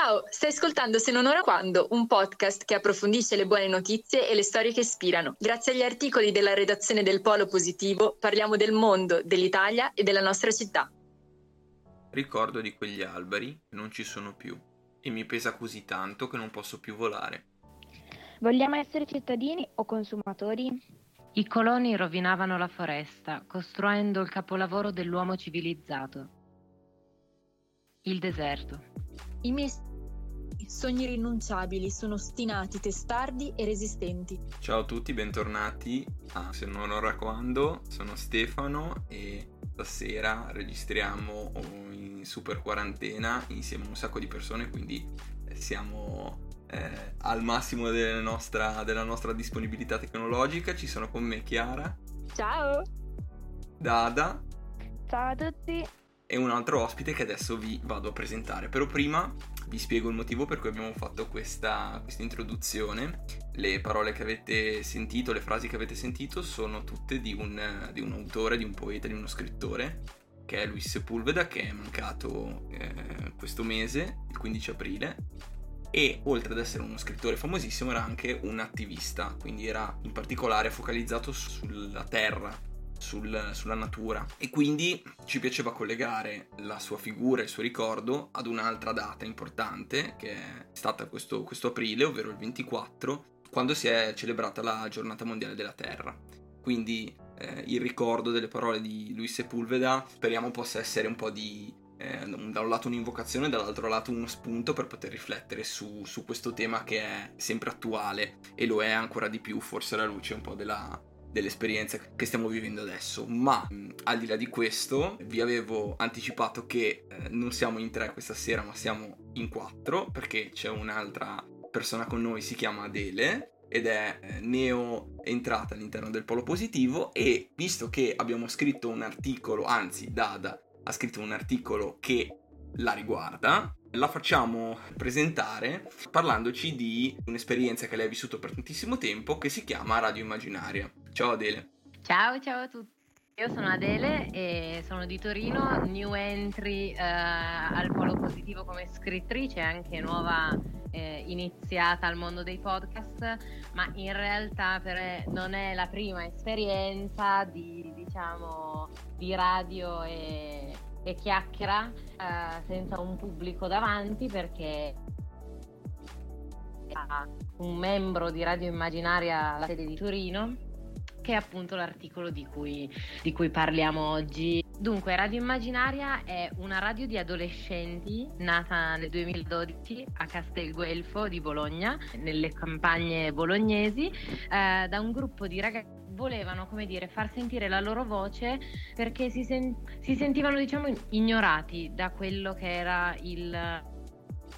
Ciao, stai ascoltando Se non ora quando, un podcast che approfondisce le buone notizie e le storie che ispirano. Grazie agli articoli della redazione del Polo Positivo parliamo del mondo, dell'Italia e della nostra città. Ricordo di quegli alberi che non ci sono più e mi pesa così tanto che non posso più volare. Vogliamo essere cittadini o consumatori? I coloni rovinavano la foresta, costruendo il capolavoro dell'uomo civilizzato. Il deserto. I miei sogni rinunciabili sono ostinati, testardi e resistenti. Ciao a tutti, bentornati a Se non ora quando, sono Stefano e stasera registriamo in super quarantena insieme a un sacco di persone, quindi siamo eh, al massimo della nostra, della nostra disponibilità tecnologica. Ci sono con me Chiara. Ciao! Dada. Ciao a tutti! e un altro ospite che adesso vi vado a presentare. Però prima vi spiego il motivo per cui abbiamo fatto questa, questa introduzione. Le parole che avete sentito, le frasi che avete sentito sono tutte di un, di un autore, di un poeta, di uno scrittore, che è Luis Sepulveda, che è mancato eh, questo mese, il 15 aprile. E oltre ad essere uno scrittore famosissimo era anche un attivista, quindi era in particolare focalizzato sulla terra, sul, sulla natura e quindi ci piaceva collegare la sua figura e il suo ricordo ad un'altra data importante che è stata questo, questo aprile, ovvero il 24, quando si è celebrata la giornata mondiale della Terra. Quindi eh, il ricordo delle parole di Luis Sepulveda speriamo possa essere un po' di eh, da un lato un'invocazione dall'altro lato uno spunto per poter riflettere su, su, questo tema che è sempre attuale e lo è ancora di più forse alla luce un po' della, dell'esperienza che stiamo vivendo adesso. Ma mh, al di là di questo, vi avevo anticipato che eh, non siamo in tre questa sera, ma siamo in quattro, perché c'è un'altra persona con noi, si chiama Adele. Ed è eh, neo entrata all'interno del polo positivo e visto che abbiamo scritto un articolo, anzi Dada ha scritto un articolo che la riguarda, la facciamo presentare parlandoci di un'esperienza che lei ha vissuto per tantissimo tempo che si chiama Radio Immaginaria. Ciao Adele. Ciao, ciao a tutti. Io sono Adele e sono di Torino, new entry eh, al Polo Positivo come scrittrice, anche nuova eh, iniziata al mondo dei podcast, ma in realtà per, non è la prima esperienza di, diciamo, di radio e, e chiacchiera eh, senza un pubblico davanti perché un membro di Radio Immaginaria alla sede di Torino che è appunto l'articolo di cui, di cui parliamo oggi. Dunque, Radio Immaginaria è una radio di adolescenti nata nel 2012 a Castelguelfo di Bologna, nelle campagne bolognesi, eh, da un gruppo di ragazzi volevano, come dire, far sentire la loro voce perché si, sen- si sentivano, diciamo, ignorati da quello che era il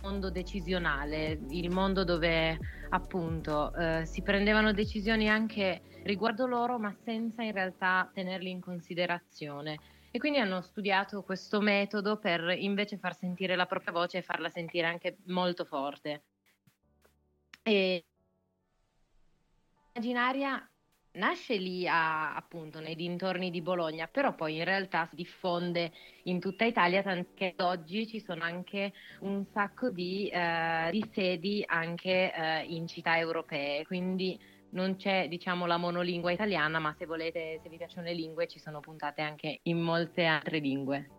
mondo decisionale, il mondo dove appunto eh, si prendevano decisioni anche riguardo loro, ma senza in realtà tenerli in considerazione. E quindi hanno studiato questo metodo per invece far sentire la propria voce e farla sentire anche molto forte. E immaginaria nasce lì a, appunto nei dintorni di Bologna, però poi in realtà si diffonde in tutta Italia, tanto che oggi ci sono anche un sacco di, eh, di sedi anche eh, in città europee, quindi non c'è diciamo la monolingua italiana, ma se volete, se vi piacciono le lingue, ci sono puntate anche in molte altre lingue.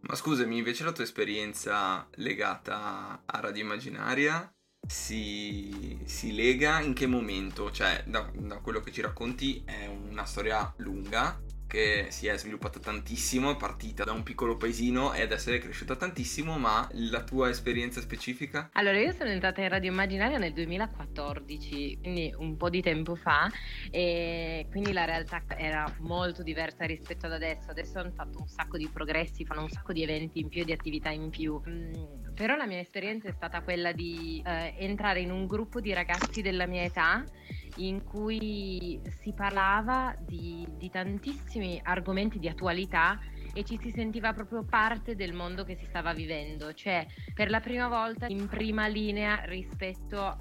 Ma scusami, invece la tua esperienza legata a Radio Immaginaria si, si lega in che momento? Cioè, da, da quello che ci racconti è una storia lunga, che si è sviluppata tantissimo, è partita da un piccolo paesino e adesso è cresciuta tantissimo, ma la tua esperienza specifica? Allora, io sono entrata in Radio Immaginaria nel 2014, quindi un po' di tempo fa, e quindi la realtà era molto diversa rispetto ad adesso. Adesso hanno fatto un sacco di progressi, fanno un sacco di eventi in più, di attività in più. Mm, però la mia esperienza è stata quella di eh, entrare in un gruppo di ragazzi della mia età in cui si parlava di, di tantissimi argomenti di attualità e ci si sentiva proprio parte del mondo che si stava vivendo, cioè per la prima volta in prima linea rispetto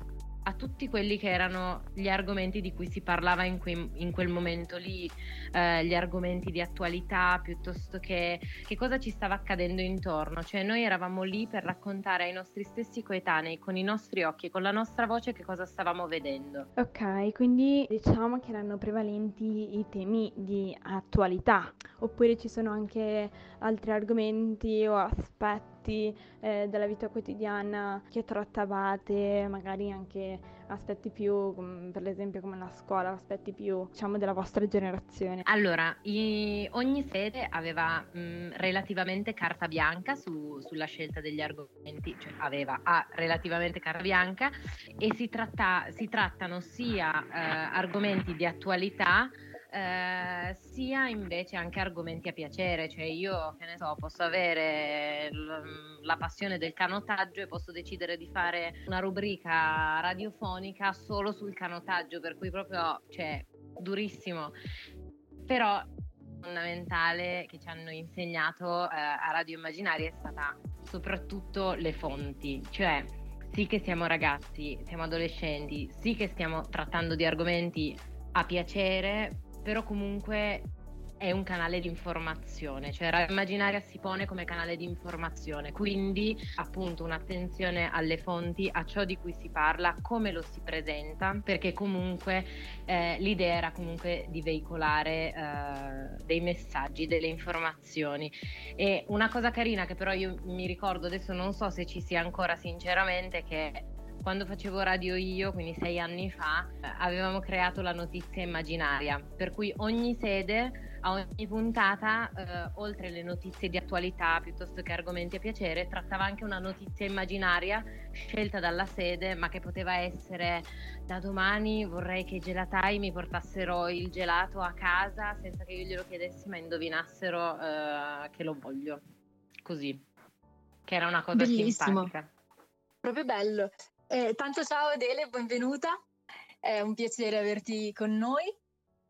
a tutti quelli che erano gli argomenti di cui si parlava in, que- in quel momento lì, eh, gli argomenti di attualità piuttosto che che cosa ci stava accadendo intorno, cioè noi eravamo lì per raccontare ai nostri stessi coetanei con i nostri occhi e con la nostra voce che cosa stavamo vedendo. Ok, quindi diciamo che erano prevalenti i temi di attualità, oppure ci sono anche altri argomenti o aspetti eh, della vita quotidiana che trattavate, magari anche aspetti più, per esempio come la scuola, aspetti più diciamo della vostra generazione? Allora, i, ogni sede aveva mh, relativamente carta bianca su, sulla scelta degli argomenti, cioè aveva ha relativamente carta bianca e si, tratta, si trattano sia eh, argomenti di attualità eh, sia invece anche argomenti a piacere, cioè io che ne so, posso avere l- la passione del canotaggio e posso decidere di fare una rubrica radiofonica solo sul canotaggio, per cui proprio, cioè, durissimo. Però fondamentale che ci hanno insegnato eh, a Radio Immaginaria è stata soprattutto le fonti, cioè sì che siamo ragazzi, siamo adolescenti, sì che stiamo trattando di argomenti a piacere, però comunque è un canale di informazione, cioè Radio Immaginaria si pone come canale di informazione, quindi appunto un'attenzione alle fonti, a ciò di cui si parla, come lo si presenta, perché comunque eh, l'idea era comunque di veicolare eh, dei messaggi, delle informazioni. E una cosa carina che però io mi ricordo, adesso non so se ci sia ancora sinceramente, che quando facevo radio io, quindi sei anni fa, avevamo creato la notizia immaginaria, per cui ogni sede, a ogni puntata, eh, oltre alle notizie di attualità piuttosto che argomenti a piacere, trattava anche una notizia immaginaria scelta dalla sede, ma che poteva essere da domani vorrei che i gelatai mi portassero il gelato a casa senza che io glielo chiedessi, ma indovinassero eh, che lo voglio. Così, che era una cosa Bellissimo. simpatica. Proprio bello. Eh, tanto ciao Adele, benvenuta. È un piacere averti con noi.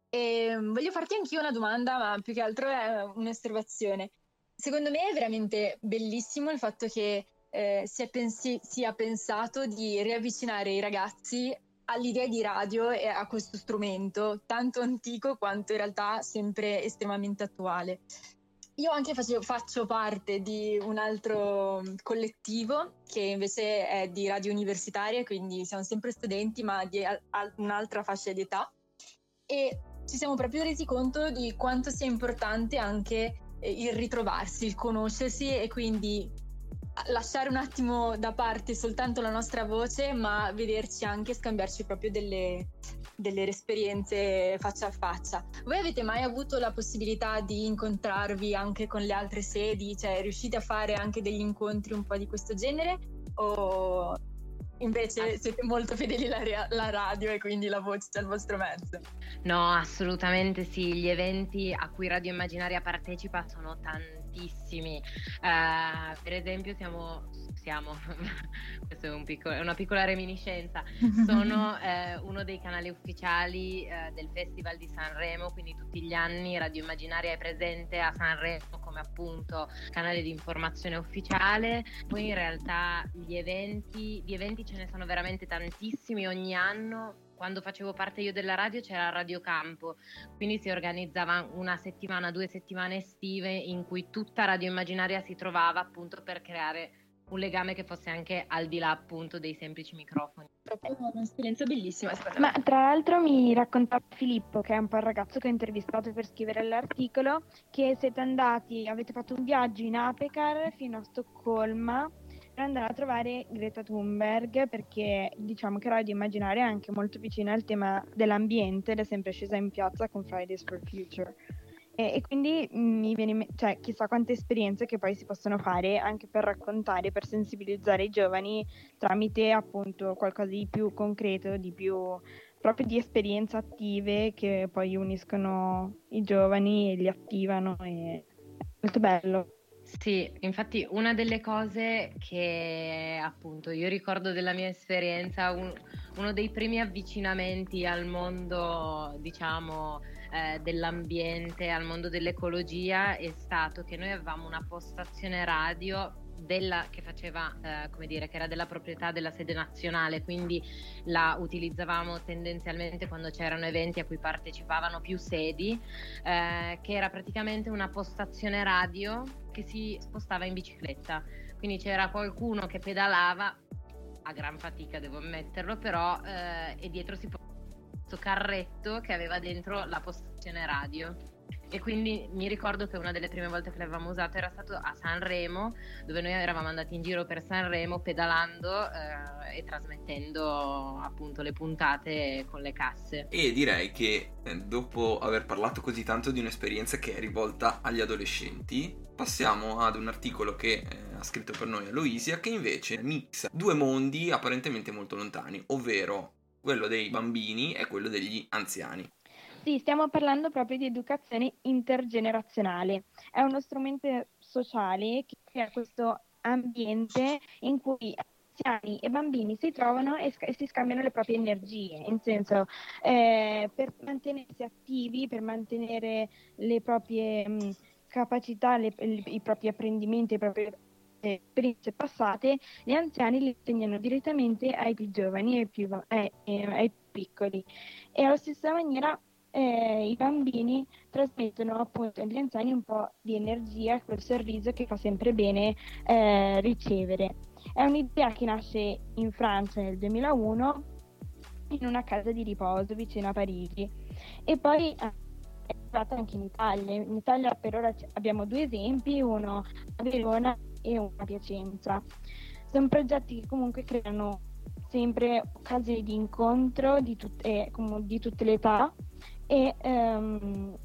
E mm, voglio farti anch'io una domanda, ma più che altro è un'osservazione. Secondo me è veramente bellissimo il fatto che eh, sia, pensi- sia pensato di riavvicinare i ragazzi all'idea di radio e a questo strumento, tanto antico quanto in realtà sempre estremamente attuale. Io anche facevo, faccio parte di un altro collettivo che invece è di radio universitaria, quindi siamo sempre studenti ma di al- un'altra fascia di età. E ci siamo proprio resi conto di quanto sia importante anche eh, il ritrovarsi, il conoscersi e quindi lasciare un attimo da parte soltanto la nostra voce, ma vederci anche scambiarci proprio delle, delle esperienze faccia a faccia. Voi avete mai avuto la possibilità di incontrarvi anche con le altre sedi? Cioè, riuscite a fare anche degli incontri un po' di questo genere? O invece siete molto fedeli alla, radio e quindi la voce è il vostro mezzo? No, assolutamente sì. Gli eventi a cui Radio Immaginaria partecipa sono tantissimi. Uh, per esempio, siamo siamo, questa è, un piccolo, una piccola reminiscenza, sono eh, uno dei canali ufficiali eh, del Festival di Sanremo, quindi tutti gli anni Radio Immaginaria è presente a Sanremo come appunto canale di informazione ufficiale, poi in realtà gli eventi, gli eventi ce ne sono veramente tantissimi ogni anno, quando facevo parte io della radio c'era Radio Campo, quindi si organizzava una settimana, due settimane estive in cui tutta Radio Immaginaria si trovava appunto per creare un legame che fosse anche al di là appunto dei semplici microfoni. Proprio un'esperienza bellissima. Ma tra l'altro mi raccontava Filippo, che è un po' il ragazzo che ho intervistato per scrivere l'articolo, che siete andati, avete fatto un viaggio in Apecar fino a Stoccolma andare a trovare Greta Thunberg perché diciamo che Radio Immaginaria è anche molto vicina al tema dell'ambiente ed è sempre scesa in piazza con Fridays for Future. E, e quindi mi viene, cioè, chissà quante esperienze che poi si possono fare anche per raccontare, per sensibilizzare i giovani tramite appunto qualcosa di più concreto, di più proprio di esperienze attive che poi uniscono i giovani e li attivano. E... È molto bello. Sì, infatti una delle cose che appunto io ricordo della mia esperienza, un, uno dei primi avvicinamenti al mondo, diciamo, eh, dell'ambiente, al mondo dell'ecologia è stato che noi avevamo una postazione radio della, che faceva, eh, come dire, che era della proprietà della sede nazionale, quindi la utilizzavamo tendenzialmente quando c'erano eventi a cui partecipavano più sedi, eh, che era praticamente una postazione radio che si spostava in bicicletta. Quindi c'era qualcuno che pedalava, a gran fatica devo ammetterlo, però eh, e dietro si portava questo carretto che aveva dentro la postazione radio e quindi mi ricordo che una delle prime volte che l'avevamo usato era stato a Sanremo, dove noi eravamo andati in giro per Sanremo pedalando eh, e trasmettendo appunto le puntate con le casse. E direi che eh, dopo aver parlato così tanto di un'esperienza che è rivolta agli adolescenti, passiamo ad un articolo che eh, ha scritto per noi Aloisia che invece mixa due mondi apparentemente molto lontani, ovvero quello dei bambini e quello degli anziani. Sì, stiamo parlando proprio di educazione intergenerazionale. È uno strumento sociale che crea questo ambiente in cui anziani e bambini si trovano e, sc- e si scambiano le proprie energie, in senso eh, per mantenersi attivi, per mantenere le proprie mh, capacità, le, le, i propri apprendimenti, le proprie esperienze passate, gli anziani le insegnano direttamente ai più giovani e ai più, eh, eh, ai più piccoli. E alla stessa maniera eh, i bambini trasmettono appunto agli anziani un po' di energia, quel sorriso che fa sempre bene eh, ricevere. È un'idea che nasce in Francia nel 2001 in una casa di riposo vicino a Parigi e poi eh, è arrivata anche in Italia. In Italia per ora abbiamo due esempi, uno a Verona e uno a Piacenza. Sono progetti che comunque creano sempre occasioni di incontro di, tut- eh, di tutte le età e um,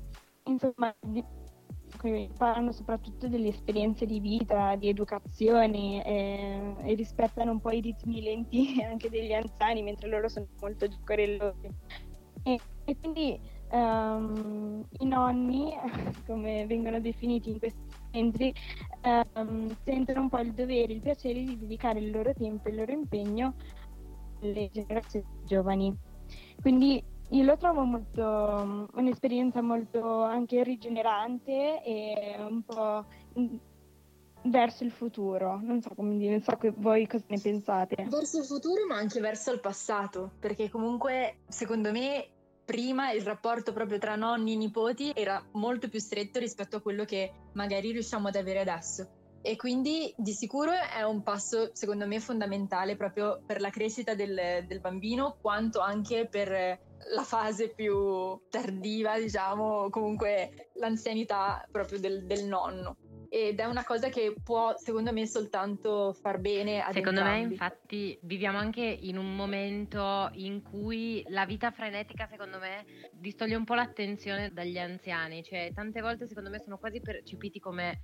insomma parlano soprattutto delle esperienze di vita, di educazione eh, e rispettano un po' i ritmi lenti anche degli anziani mentre loro sono molto giocherellosi. E, e quindi um, i nonni, come vengono definiti in questi centri, um, sentono un po' il dovere, il piacere di dedicare il loro tempo e il loro impegno alle generazioni giovani. Quindi io lo trovo molto, un'esperienza molto anche rigenerante e un po' verso il futuro. Non so come dire, non so voi cosa ne pensate. Verso il futuro, ma anche verso il passato, perché comunque secondo me prima il rapporto proprio tra nonni e nipoti era molto più stretto rispetto a quello che magari riusciamo ad avere adesso. E quindi di sicuro è un passo, secondo me, fondamentale proprio per la crescita del, del bambino, quanto anche per la fase più tardiva, diciamo, comunque l'anzianità proprio del, del nonno ed è una cosa che può secondo me soltanto far bene a Secondo entrambi. me infatti viviamo anche in un momento in cui la vita frenetica secondo me distoglie un po' l'attenzione dagli anziani, cioè tante volte secondo me sono quasi percepiti come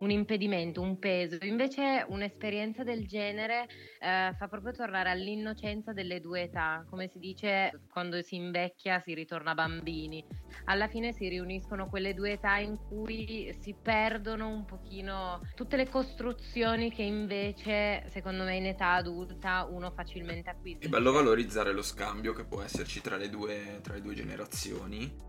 un impedimento, un peso. Invece un'esperienza del genere eh, fa proprio tornare all'innocenza delle due età, come si dice quando si invecchia si ritorna bambini. Alla fine si riuniscono quelle due età in cui si perdono un pochino tutte le costruzioni che invece secondo me in età adulta uno facilmente acquista. È bello valorizzare lo scambio che può esserci tra le due, tra le due generazioni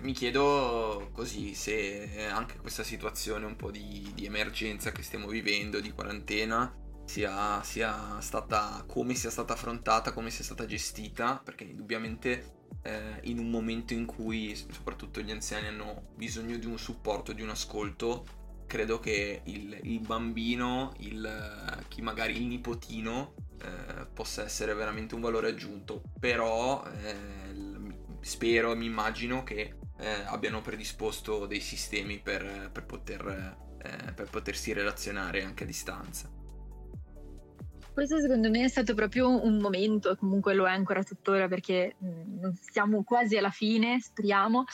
mi chiedo così se anche questa situazione un po' di, di emergenza che stiamo vivendo, di quarantena, sia, sia, stata come sia stata affrontata, come sia stata gestita, perché indubbiamente eh, in un momento in cui soprattutto gli anziani hanno bisogno di un supporto, di un ascolto, credo che il, il bambino, il, chi magari il nipotino, eh, possa essere veramente un valore aggiunto, però eh, spero mi immagino che eh, abbiano predisposto dei sistemi per, per, poter, eh, per potersi relazionare anche a distanza. Questo secondo me è stato proprio un momento, comunque lo è ancora tuttora perché mm, siamo quasi alla fine, speriamo,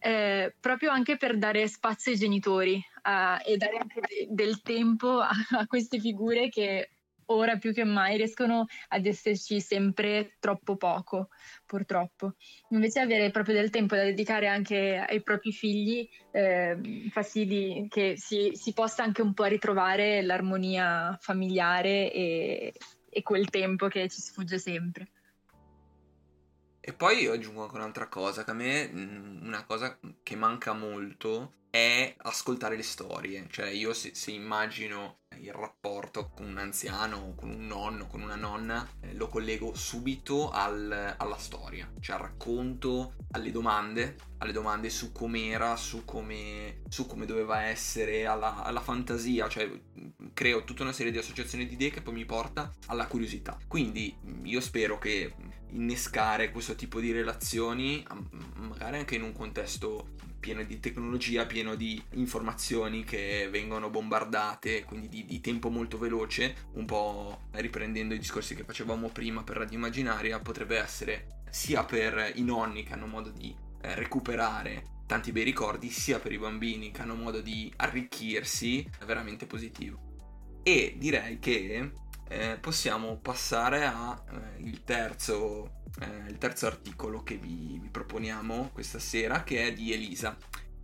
eh, proprio anche per dare spazio ai genitori eh, e dare anche de- del tempo a, a queste figure che ora più che mai riescono ad esserci sempre troppo poco, purtroppo. Invece avere proprio del tempo da dedicare anche ai propri figli eh, fa sì di, che si, si, possa anche un po' ritrovare l'armonia familiare e, e quel tempo che ci sfugge sempre. E poi io aggiungo anche un'altra cosa, che a me mm, una cosa che manca molto è ascoltare le storie. Cioè io se, se immagino il rapporto con un anziano, con un nonno, con una nonna, eh, lo collego subito al, alla storia, cioè al racconto, alle domande, alle domande su com'era, su come, su come doveva essere, alla, alla, fantasia, cioè creo tutta una serie di associazioni di idee che poi mi porta alla curiosità. Quindi io spero che innescare questo tipo di relazioni, magari anche in un contesto pieno di tecnologia, pieno di informazioni che vengono bombardate, quindi di, di, tempo molto veloce, un po' riprendendo i discorsi che facevamo prima per Radio Immaginaria, potrebbe essere sia per i nonni che hanno modo di eh, recuperare tanti bei ricordi, sia per i bambini che hanno modo di arricchirsi, è veramente positivo. E direi che eh, possiamo passare al eh, terzo eh, terzo articolo che vi, vi proponiamo questa sera, che è di Elisa.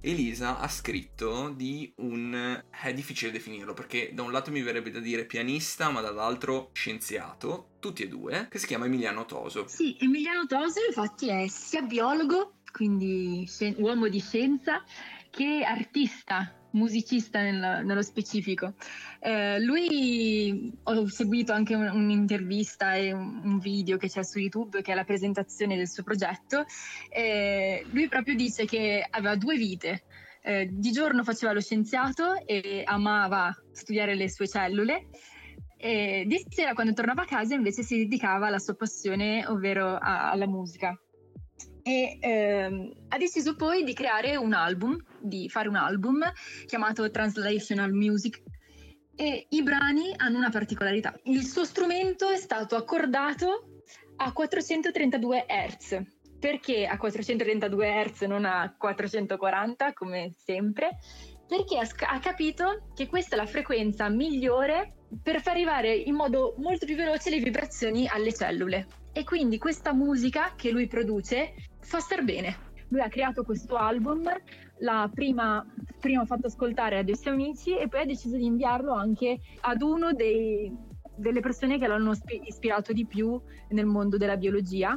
Elisa ha scritto di un... è difficile definirlo perché da un lato mi verrebbe da dire pianista ma dall'altro scienziato, tutti e due, che si chiama Emiliano Toso. Sì, Emiliano Toso infatti è sia biologo, quindi uomo di scienza, che artista musicista nel, nello specifico. Eh, lui ho seguito anche un, un'intervista e un, un, video che c'è su YouTube che è la presentazione del suo progetto. Eh, lui proprio dice che aveva due vite. Eh, di giorno faceva lo scienziato e amava studiare le sue cellule. E di sera, quando tornava a casa, invece si dedicava alla sua passione, ovvero a, alla musica e ehm, ha deciso poi di creare un album, di fare un album chiamato Translational Music e i brani hanno una particolarità. Il suo strumento è stato accordato a 432 Hz. Perché a 432 Hz non a 440 come sempre? Perché ha, ha capito che questa è la frequenza migliore per far arrivare in modo molto più veloce le vibrazioni alle cellule. E quindi questa musica che lui produce fa star bene. Lui ha creato questo album, l'ha prima, prima fatto ascoltare a dei suoi amici e poi ha deciso di inviarlo anche ad uno dei, delle persone che l'hanno ispirato di più nel mondo della biologia.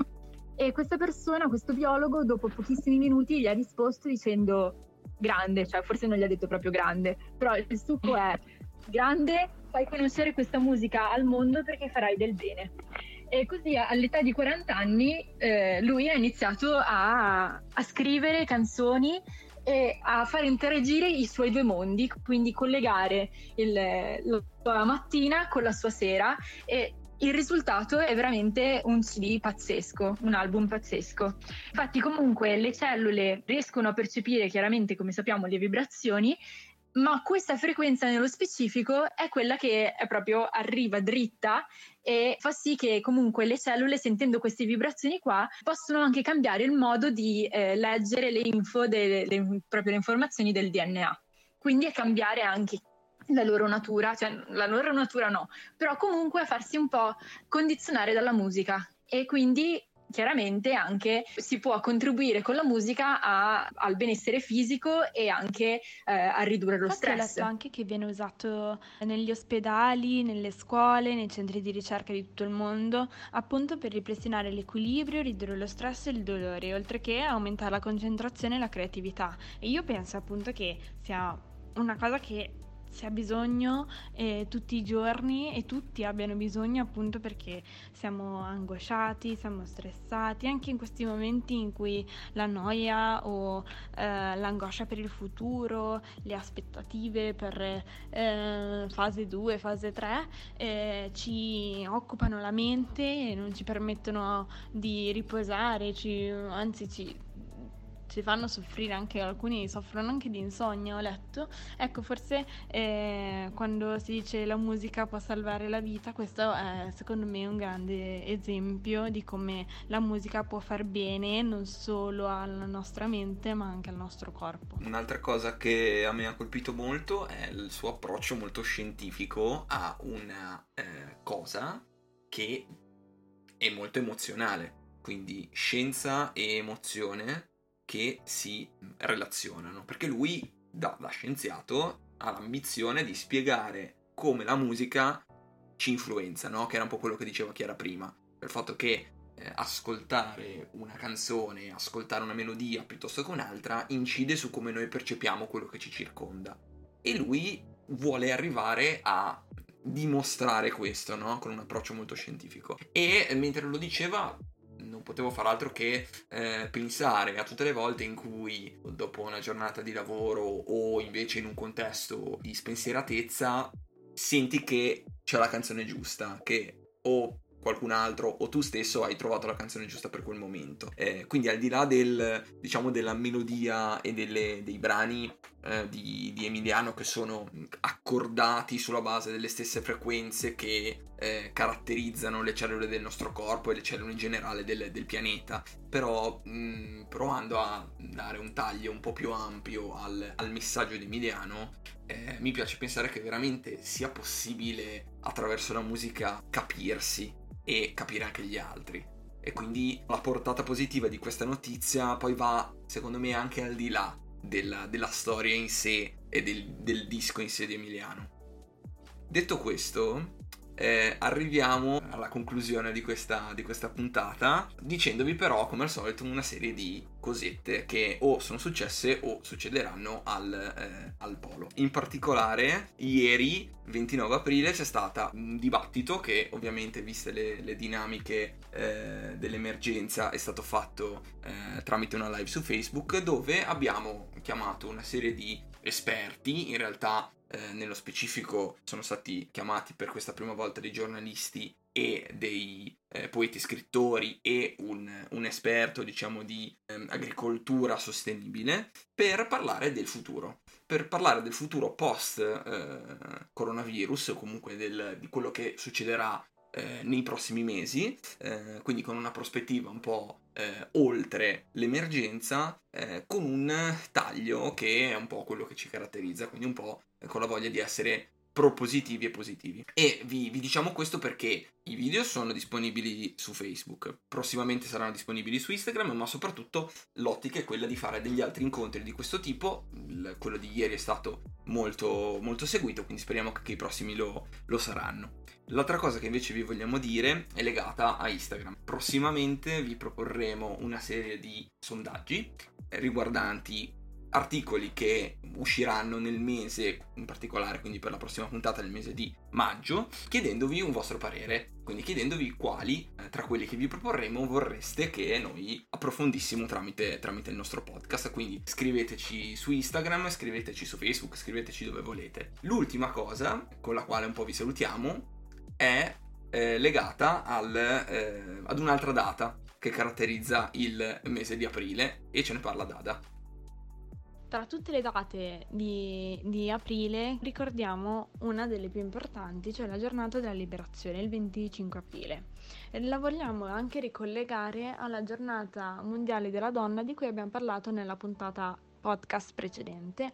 E questa persona, questo biologo, dopo pochissimi minuti gli ha risposto dicendo grande, cioè forse non gli ha detto proprio grande, però il succo è grande, fai conoscere questa musica al mondo perché farai del bene. E così all'età di 40 anni eh, lui ha iniziato a, a scrivere canzoni e a far interagire i suoi due mondi, quindi collegare il, la sua mattina con la sua sera e il risultato è veramente un CD pazzesco, un album pazzesco. Infatti comunque le cellule riescono a percepire chiaramente, come sappiamo, le vibrazioni ma questa frequenza nello specifico è quella che è proprio arriva dritta e fa sì che comunque le cellule sentendo queste vibrazioni qua possono anche cambiare il modo di eh, leggere le info, delle, le, proprio le informazioni del DNA. Quindi è cambiare anche la loro natura, cioè la loro natura no, però comunque farsi un po' condizionare dalla musica e quindi chiaramente anche si può contribuire con la musica a, al benessere fisico e anche eh, a ridurre lo Infatti stress. Ho letto anche che viene usato negli ospedali, nelle scuole, nei centri di ricerca di tutto il mondo, appunto per ripristinare l'equilibrio, ridurre lo stress e il dolore, oltre che aumentare la concentrazione e la creatività. E io penso appunto che sia una cosa che si ha bisogno eh, tutti i giorni e tutti abbiano bisogno appunto perché siamo angosciati, siamo stressati, anche in questi momenti in cui la noia o eh, l'angoscia per il futuro, le aspettative per eh, fase 2, fase 3 eh, ci occupano la mente e non ci permettono di riposare, ci, anzi ci ci fanno soffrire anche alcuni soffrono anche di insonnia ho letto. Ecco forse eh, quando si dice la musica può salvare la vita questo è secondo me un grande esempio di come la musica può far bene non solo alla nostra mente ma anche al nostro corpo. Un'altra cosa che a me ha colpito molto è il suo approccio molto scientifico a una eh, cosa che è molto emozionale. Quindi scienza e emozione che si relazionano, perché lui, da, da scienziato, ha l'ambizione di spiegare come la musica ci influenza, no? che era un po' quello che diceva Chiara prima, il fatto che eh, ascoltare una canzone, ascoltare una melodia piuttosto che un'altra, incide su come noi percepiamo quello che ci circonda. E lui vuole arrivare a dimostrare questo, no? Con un approccio molto scientifico. E mentre lo diceva, non potevo far altro che eh, pensare a tutte le volte in cui dopo una giornata di lavoro o invece in un contesto di spensieratezza senti che c'è la canzone giusta, che o qualcun altro o tu stesso hai trovato la canzone giusta per quel momento. Eh, quindi al di là del, diciamo, della melodia e delle, dei brani eh, di, di, Emiliano che sono accordati sulla base delle stesse frequenze che eh, caratterizzano le cellule del nostro corpo e le cellule in generale del, del pianeta, però mh, mm, provando a dare un taglio un po' più ampio al, al messaggio di Emiliano, eh, mi piace pensare che veramente sia possibile attraverso la musica capirsi e capire anche gli altri. E quindi la portata positiva di questa notizia poi va, secondo me, anche al di là della, della storia in sé e del, del disco in sé di Emiliano. Detto questo, eh, arriviamo alla conclusione di questa, di questa, puntata dicendovi però come al solito una serie di cosette che o sono successe o succederanno al, eh, al polo. In particolare ieri 29 aprile c'è stato un dibattito che ovviamente viste le, le dinamiche eh, dell'emergenza è stato fatto eh, tramite una live su Facebook dove abbiamo chiamato una serie di esperti in realtà eh, nello specifico sono stati chiamati per questa prima volta dei giornalisti e dei eh, poeti scrittori e un, un esperto diciamo di eh, agricoltura sostenibile per parlare del futuro. Per parlare del futuro post eh, coronavirus o comunque del, di quello che succederà eh, nei prossimi mesi, eh, quindi con una prospettiva un po' eh, oltre l'emergenza, eh, con un taglio che è un po' quello che ci caratterizza, quindi un po' con la voglia di essere propositivi e positivi. E vi, vi, diciamo questo perché i video sono disponibili su Facebook, prossimamente saranno disponibili su Instagram, ma soprattutto l'ottica è quella di fare degli altri incontri di questo tipo. Il, quello di ieri è stato molto, molto seguito, quindi speriamo che i prossimi lo, lo saranno. L'altra cosa che invece vi vogliamo dire è legata a Instagram. Prossimamente vi proporremo una serie di sondaggi riguardanti articoli che usciranno nel mese, in particolare quindi per la prossima puntata nel mese di maggio, chiedendovi un vostro parere, quindi chiedendovi quali eh, tra quelli che vi proporremo vorreste che noi approfondissimo tramite, tramite il nostro podcast, quindi scriveteci su Instagram, scriveteci su Facebook, scriveteci dove volete. L'ultima cosa con la quale un po' vi salutiamo è eh, legata al, eh, ad un'altra data che caratterizza il mese di aprile e ce ne parla Dada. Tra tutte le date di, di, aprile ricordiamo una delle più importanti, cioè la giornata della liberazione, il 25 aprile. La vogliamo anche ricollegare alla giornata mondiale della donna di cui abbiamo parlato nella puntata podcast precedente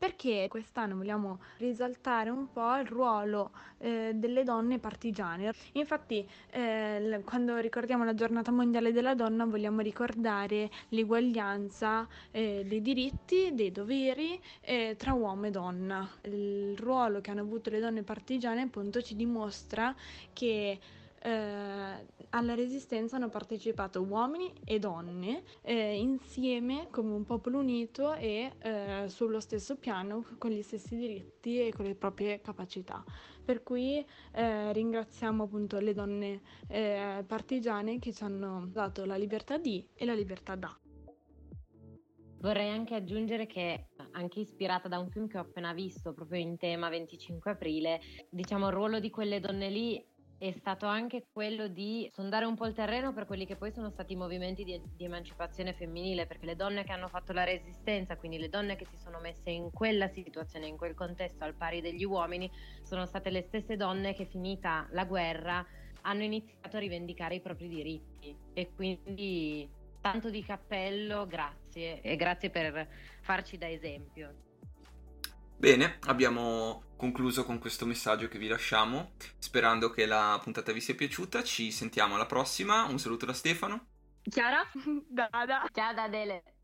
perché quest'anno vogliamo risaltare un po' il ruolo eh, delle donne partigiane. Infatti, eh, quando ricordiamo la giornata mondiale della donna, vogliamo ricordare l'eguaglianza eh, dei diritti, dei doveri eh, tra uomo e donna. Il ruolo che hanno avuto le donne partigiane, appunto, ci dimostra che eh, alla resistenza hanno partecipato uomini e donne eh, insieme come un popolo unito e eh, sullo stesso piano con gli stessi diritti e con le proprie capacità. Per cui eh, ringraziamo appunto le donne eh, partigiane che ci hanno dato la libertà di e la libertà da. Vorrei anche aggiungere che, anche ispirata da un film che ho appena visto, proprio in tema 25 aprile, diciamo il ruolo di quelle donne lì è stato anche quello di sondare un po' il terreno per quelli che poi sono stati i movimenti di, di, emancipazione femminile, perché le donne che hanno fatto la resistenza, quindi le donne che si sono messe in quella situazione, in quel contesto al pari degli uomini, sono state le stesse donne che finita la guerra hanno iniziato a rivendicare i propri diritti e quindi tanto di cappello, grazie e grazie per farci da esempio. Bene, abbiamo concluso con questo messaggio che vi lasciamo, sperando che la puntata vi sia piaciuta. Ci sentiamo alla prossima. Un saluto da Stefano. Chiara. Dada. Ciao da Dele.